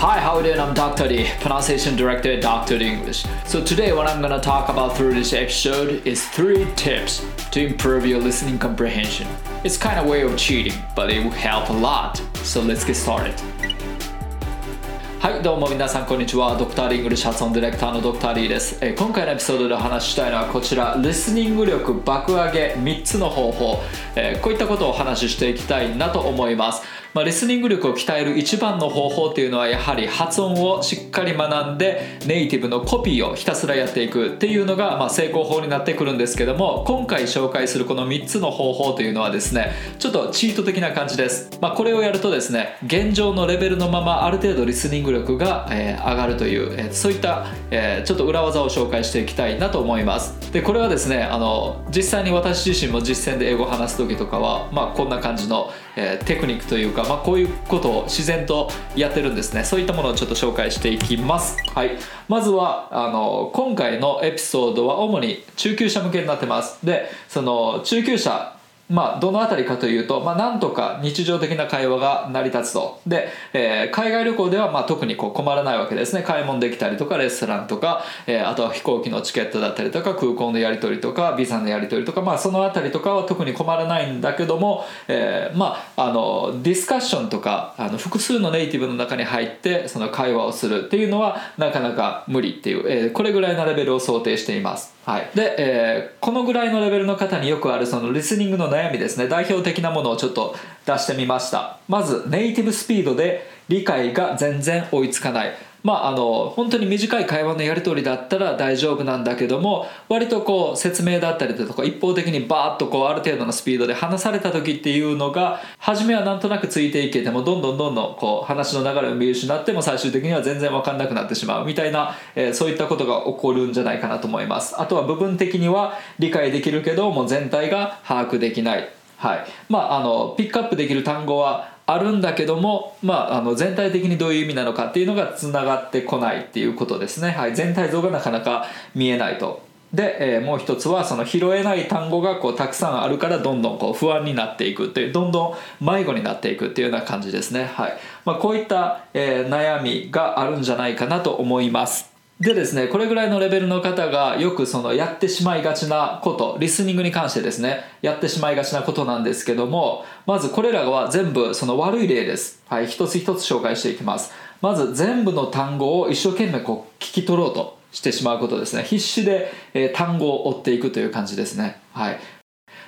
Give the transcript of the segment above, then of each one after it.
Hi, how are you doing? I'm Dr. D, pronunciation director at Dr. D English. So today what I'm gonna talk about through this episode is three tips to improve your listening comprehension. It's kind of way of cheating, but it will help a lot. So let's get started. はいどうも皆さんこんにちはドクターリングルシャツオンディレクターのドクターリーです、えー今回のエピソードでお話ししたいのはこちらリスニング力爆上げ3つの方法、えーこういったことをお話ししていきたいなと思います、まあ、リスニング力を鍛える一番の方法っていうのはやはり発音をしっかり学んでネイティブのコピーをひたすらやっていくっていうのが、まあ、成功法になってくるんですけども今回紹介するこの3つの方法というのはですねちょっとチート的な感じです、まあ、これをやるとですね現状のレベルのままある程度リスニング力が、え上がるという、えそういった、えちょっと裏技を紹介していきたいなと思います。でこれはですねあの実際に私自身も実践で英語を話す時とかは、まあ、こんな感じの、えテクニックというか、まあ、こういうことを自然とやってるんですね。そういったものをちょっと紹介していきます。はい。まずはあの今回のエピソードは主に中級者向けになってます。でその中級者まあ、どのあたりかというと、まあ、なんとか日常的な会話が成り立つと。で、えー海外旅行ではまあ特にこう困らないわけですね。買い物できたりとかレストランとか、えーあとは飛行機のチケットだったりとか空港のやり取りとかビザのやり取りとか、まあ、そのあたりとかは特に困らないんだけども、えーまあ、あのディスカッションとかあの複数のネイティブの中に入ってその会話をするっていうのはなかなか無理っていう、えーこれぐらいのレベルを想定しています。はい、で、えーこのぐらいのレベルの方によくあるそのリスニングの悩悩みですね。代表的なものをちょっと出してみました。まずネイティブスピードで理解が全然追いつかない。まああの本当に短い会話のやり取りだったら大丈夫なんだけども割とこう説明だったりだとか一方的にバーッとこうある程度のスピードで話された時っていうのが初めはなんとなくついていけてもどんどんどんどんこう話の流れを見失っても最終的には全然分かんなくなってしまうみたいな、えーそういったことが起こるんじゃないかなと思います。あとは部分的には理解できるけども全体が把握できない。はい。まああのピックアップできる単語はあるんだけども、まあ、あの全体的にどういう意味なのかっていうのがつながってこないっていうことですね、はい、全体像がなかなか見えないと。で、えーもう一つはその拾えない単語がこうたくさんあるからどんどんこう不安になっていくっていうどんどん迷子になっていくっていうような感じですね、はい。まあ、こういった、えー悩みがあるんじゃないかなと思います。でですねこれぐらいのレベルの方がよくそのやってしまいがちなことリスニングに関してですねやってしまいがちなことなんですけどもまずこれらは全部その悪い例です。はい一つ一つ紹介していきます。まず全部の単語を一生懸命こう聞き取ろうとしてしまうことですね。必死で、え単語を追っていくという感じですね。はい。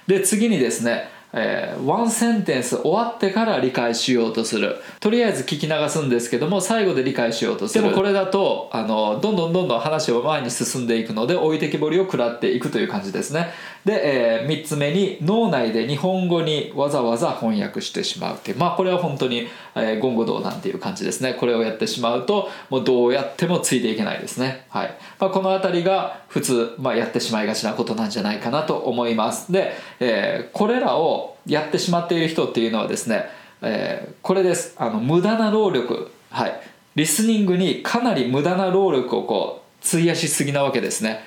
で次にですね、えーワンセンテンス終わってから理解しようとする。とりあえず聞き流すんですけども最後で理解しようとする。でもこれだとあのどんどんどんどん話を前に進んでいくので置いてきぼりを食らっていくという感じですねで、え3つ目に脳内で日本語にわざわざ翻訳してしまうってう。まあこれは本当に、えー言語道なんていう感じですね。これをやってしまうともうどうやってもついていけないですね。はい、まあ、この辺りが普通、まあ、やってしまいがちなことなんじゃないかなと思います。で、えーこれらをやってしまっている人っていうのはですね、えーこれです。あの無駄な労力。はい。リスニングにかなり無駄な労力をこう費やしすぎなわけですね。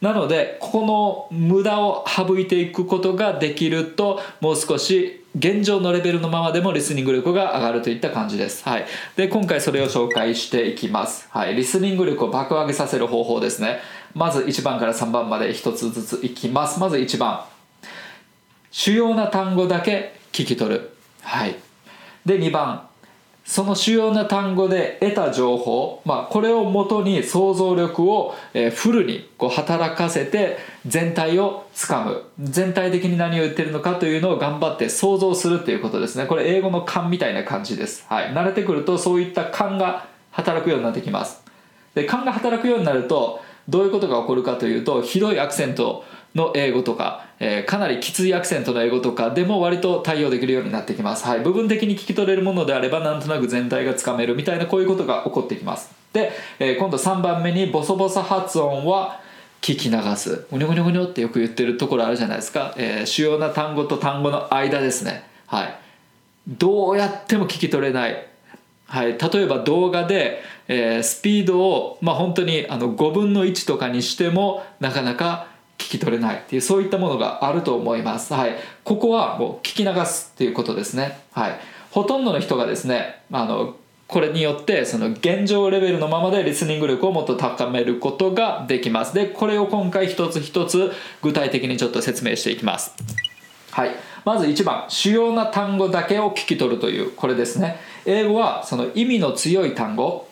なのでここの無駄を省いていくことができるともう少し現状のレベルのままでもリスニング力が上がるといった感じです、はい、で今回それを紹介していきます、はい、リスニング力を爆上げさせる方法ですね。まず1番から3番まで1つずついきます。まず1番。主要な単語だけ聞き取る。はい。で2番。その主要な単語で得た情報、まあ、これをもとに想像力をフルにこう働かせて全体をつかむ。全体的に何を言ってるのかというのを頑張って想像するっていうことですね。これ英語の勘みたいな感じです、はい、慣れてくるとそういった勘が働くようになってきます。で勘が働くようになるとどういうことが起こるかというとひどいアクセントの英語とか、えーかなりきついアクセントの英語とかでも割と対応できるようになってきます、はい、部分的に聞き取れるものであればなんとなく全体がつかめるみたいなこういうことが起こってきます。で、えー今度3番目にボソボソ発音は聞き流す。うにょうにょうにょってよく言ってるところあるじゃないですか、えー主要な単語と単語の間ですね。はい。どうやっても聞き取れない。はい、例えば動画で、えースピードを、まあ、本当にあの5分の1とかにしてもなかなか聞き取れないっていうそういったものがあると思います、はい、ここはもう聞き流すっていうことですね、はい、ほとんどの人がですねあのこれによってその現状レベルのままでリスニング力をもっと高めることができます。でこれを今回一つ一つ具体的にちょっと説明していきます。はい。まず1番主要な単語だけを聞き取るというこれですね。英語はその意味の強い単語、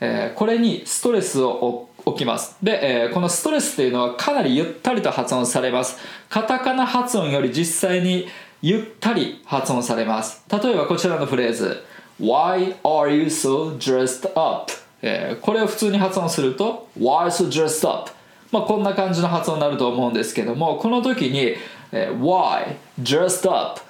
えー、これにストレスを置きますで、えー、このストレスっていうのはかなりゆったりと発音されますカタカナ発音より実際にゆったり発音されます例えばこちらのフレーズ Why are you so dressed up? えー、これを普通に発音すると Why so dressed up? まあこんな感じの発音になると思うんですけどもこの時に、えー、Why dressed up?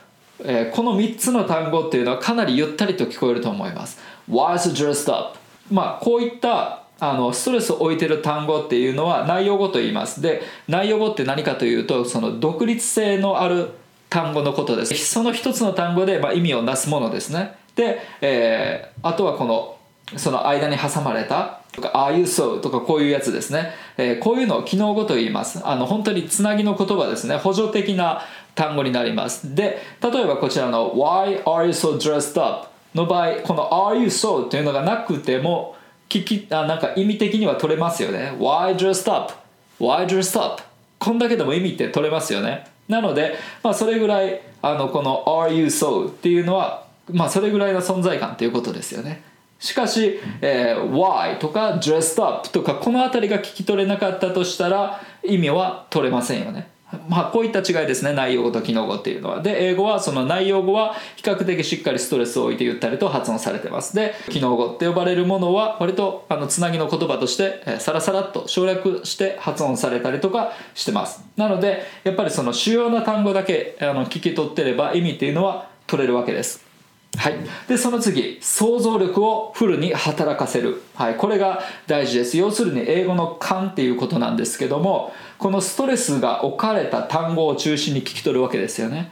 えー、この3つの単語っていうのはかなりゆったりと聞こえると思います Why so dressed up? まあこういったあのストレスを置いてる単語っていうのは内容語と言いますで内容語って何かというとその独立性のある単語のことですその一つの単語で、まあ、意味をなすものですねで、えー、あとはこのその間に挟まれたとか、ああいうそうとかこういうやつですね。えー、こういうのを機能語と言います。あの、本当につなぎの言葉ですね。補助的な単語になります。で、例えばこちらの Why are you so dressed up? の場合、この Are you so? っていうのがなくても、聞き、あなんか意味的には取れますよね。Why dressed up? Why dressed up? こんだけでも意味って取れますよね。なので、まあ、それぐらい、あの、この Are you so? っていうのはまあそれぐらいの存在感ということですよねしかし、えー、why? とか dressed up とかこの辺りが聞き取れなかったとしたら意味は取れませんよねまあこういった違いですね内容語と機能語っていうのは。で英語はその内容語は比較的しっかりストレスを置いて言ったりと発音されてます。で機能語って呼ばれるものは割とあのつなぎの言葉として、サラサラっと省略して発音されたりとかしてます。なのでやっぱりその主要な単語だけあの聞き取ってれば意味っていうのは取れるわけです。はい、でその次想像力をフルに働かせる、はい、これが大事です。要するに英語の勘っていうことなんですけどもこのストレスが置かれた単語を中心に聞き取るわけですよね。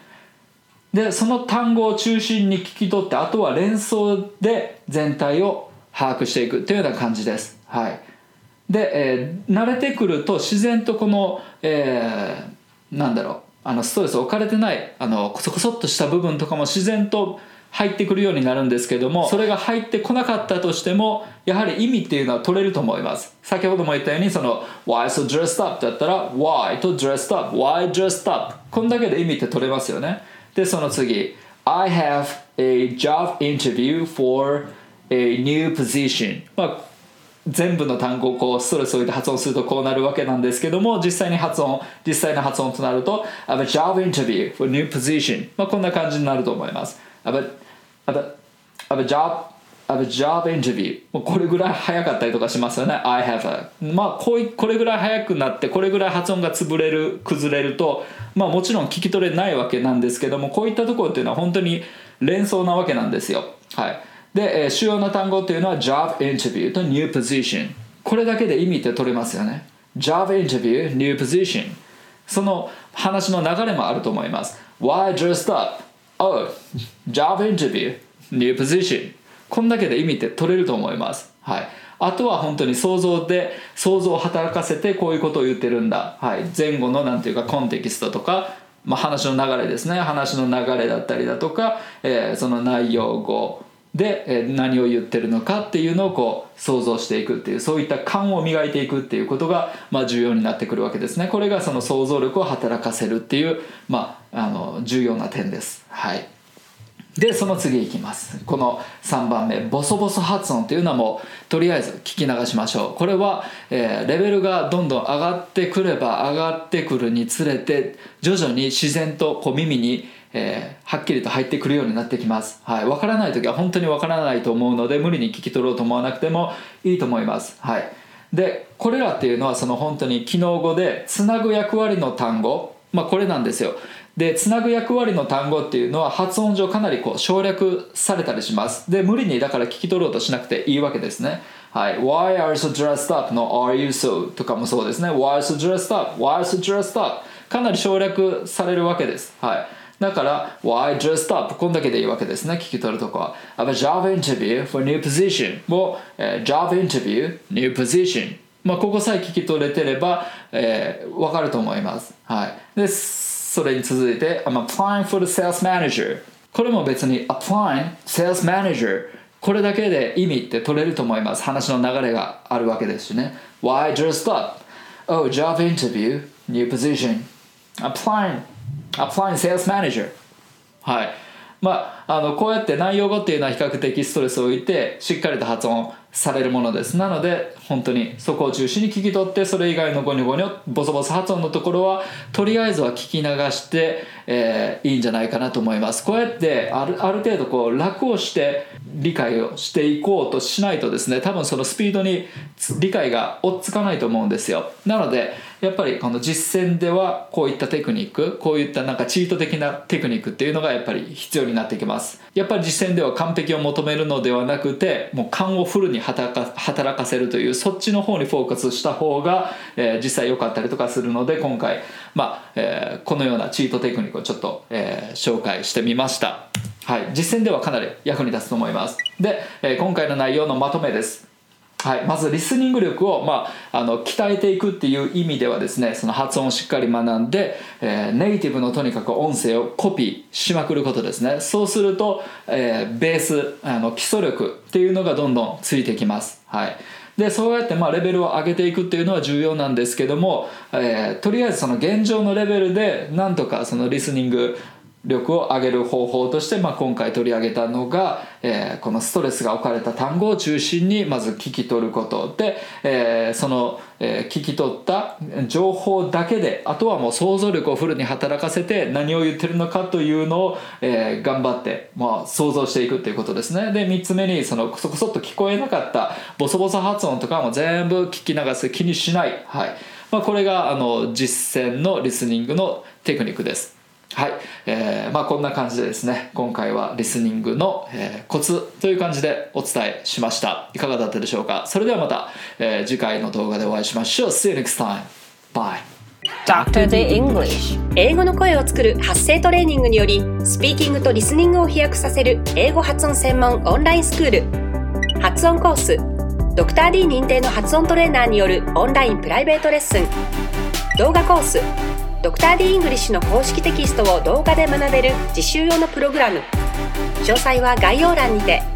でその単語を中心に聞き取ってあとは連想で全体を把握していくというような感じです。はい。で、えー、慣れてくると自然とこの、えー、なんだろう。あのストレス置かれてないあのコソコソっとした部分とかも自然と入ってくるようになるんですけどもそれが入ってこなかったとしてもやはり意味っていうのは取れると思います。先ほども言ったようにその Why so dressed up だったら Why と dressed up Why dressed up こんだけで意味って取れますよね。でその次 I have a job interview for a new position まあ全部の単語をこうストレスを置いて発音するとこうなるわけなんですけども実際に発音実際の発音となると I have a job interview for a new position まあこんな感じになると思います。I have a have a, have a job have a job interview これぐらい早かったりとかしますよね。I have a まあこうこれぐらい早くなってこれぐらい発音が潰れる崩れるとまあもちろん聞き取れないわけなんですけどもこういったところっていうのは本当に連想なわけなんですよ。はい。で、えー、主要な単語っていうのは job interview と new position これだけで意味って取れますよね。job interview new position その話の流れもあると思います。Why dressed up? Oh, job interview, new position. こんだけで意味って取れると思います。はい。あとは本当に想像で想像を働かせてこういうことを言ってるんだ。はい。前後のなんていうかコンテキストとか、まあ、話の流れですね。話の流れだったりだとか、えー、その内容語で、何を言ってるのかっていうのをこう想像していくっていうそういった勘を磨いていくっていうことが、まあ、重要になってくるわけですね。これがその想像力を働かせるっていう、まあ、あの重要な点です。はい。でその次いきます。この3番目ボソボソ発音というのはもうとりあえず聞き流しましょう。これは、え、レベルがどんどん上がってくれば上がってくるにつれて徐々に自然とこう耳に、えー、はっきりと入ってくるようになってきます、はい、分からない時は本当に分からないと思うので無理に聞き取ろうと思わなくてもいいと思います。はい。でこれらっていうのはその本当に機能語でつなぐ役割の単語。まあこれなんですよ。でつなぐ役割の単語っていうのは発音上かなりこう省略されたりします。で無理にだから聞き取ろうとしなくていいわけですね。はい。Why are you so dressed up? の Are you so? とかもそうですね。Why are you so dressed up? Why are you so dressed up? かなり省略されるわけです。はい。だから Why dressed up こんだけでいいわけですね聞き取るとこは I have a job interview for new position も、えー、job interview new position まあここさえ聞き取れてれば、えー、分かると思いますはいでそれに続いて I'm applying for the sales manager これも別に applying sales manager これだけで意味って取れると思います話の流れがあるわけですしね Why dressed up? Oh, job interview, new position, applying, applying sales manager はい。まあ、あのこうやって内容語っていうのは比較的ストレスを置いてしっかりと発音。されるものです。なので本当にそこを中心に聞き取ってそれ以外のゴニョゴニョボソボソ発音のところはとりあえずは聞き流して、えー、いいんじゃないかなと思います。こうやってあるある程度こう楽をして理解をしていこうとしないとですね多分そのスピードに理解が追っつかないと思うんですよ。なのでやっぱりこの実践ではこういったテクニックこういったなんかチート的なテクニックっていうのがやっぱり必要になってきます。やっぱり実践では完璧を求めるのではなくてもう勘をフルに働か働かせるというそっちの方にフォーカスした方が、えー、実際良かったりとかするので今回、まあえー、このようなチートテクニックをちょっと、えー、紹介してみました。はい、実践ではかなり役に立つと思います。で、え、今回の内容のまとめです。はい、まずリスニング力を、まあ、あの鍛えていくっていう意味ではですねその発音をしっかり学んで、えー、ネイティブのとにかく音声をコピーしまくることですね。そうすると、えー、ベースあの基礎力っていうのがどんどんついてきます、はい、でそうやってまあレベルを上げていくっていうのは重要なんですけども、えー、とりあえずその現状のレベルでなんとかそのリスニング力を上げる方法として、まあ、今回取り上げたのが、えー、このストレスが置かれた単語を中心にまず聞き取ることで、えー、その、えー、聞き取った情報だけであとはもう想像力をフルに働かせて何を言ってるのかというのを、えー、頑張って、まあ、想像していくということですね。で3つ目にそのこそこそっと聞こえなかったボソボソ発音とかも全部聞き流す気にしない、はい。まあ、これがあの実践のリスニングのテクニックです。はい、えー、まあこんな感じでですね今回はリスニングの、えー、コツという感じでお伝えしました。いかがだったでしょうか？それではまた、えー、次回の動画でお会いしましょう。See you next time. Bye. Dr. The English. 英語の声を作る発声トレーニングによりスピーキングとリスニングを飛躍させる英語発音専門オンラインスクール発音コース。ドクター d 認定の発音トレーナーによるオンラインプライベートレッスン。動画コース。ドクター d イングリッシュの公式テキストを動画で学べる実習用のプログラム。詳細は概要欄にて。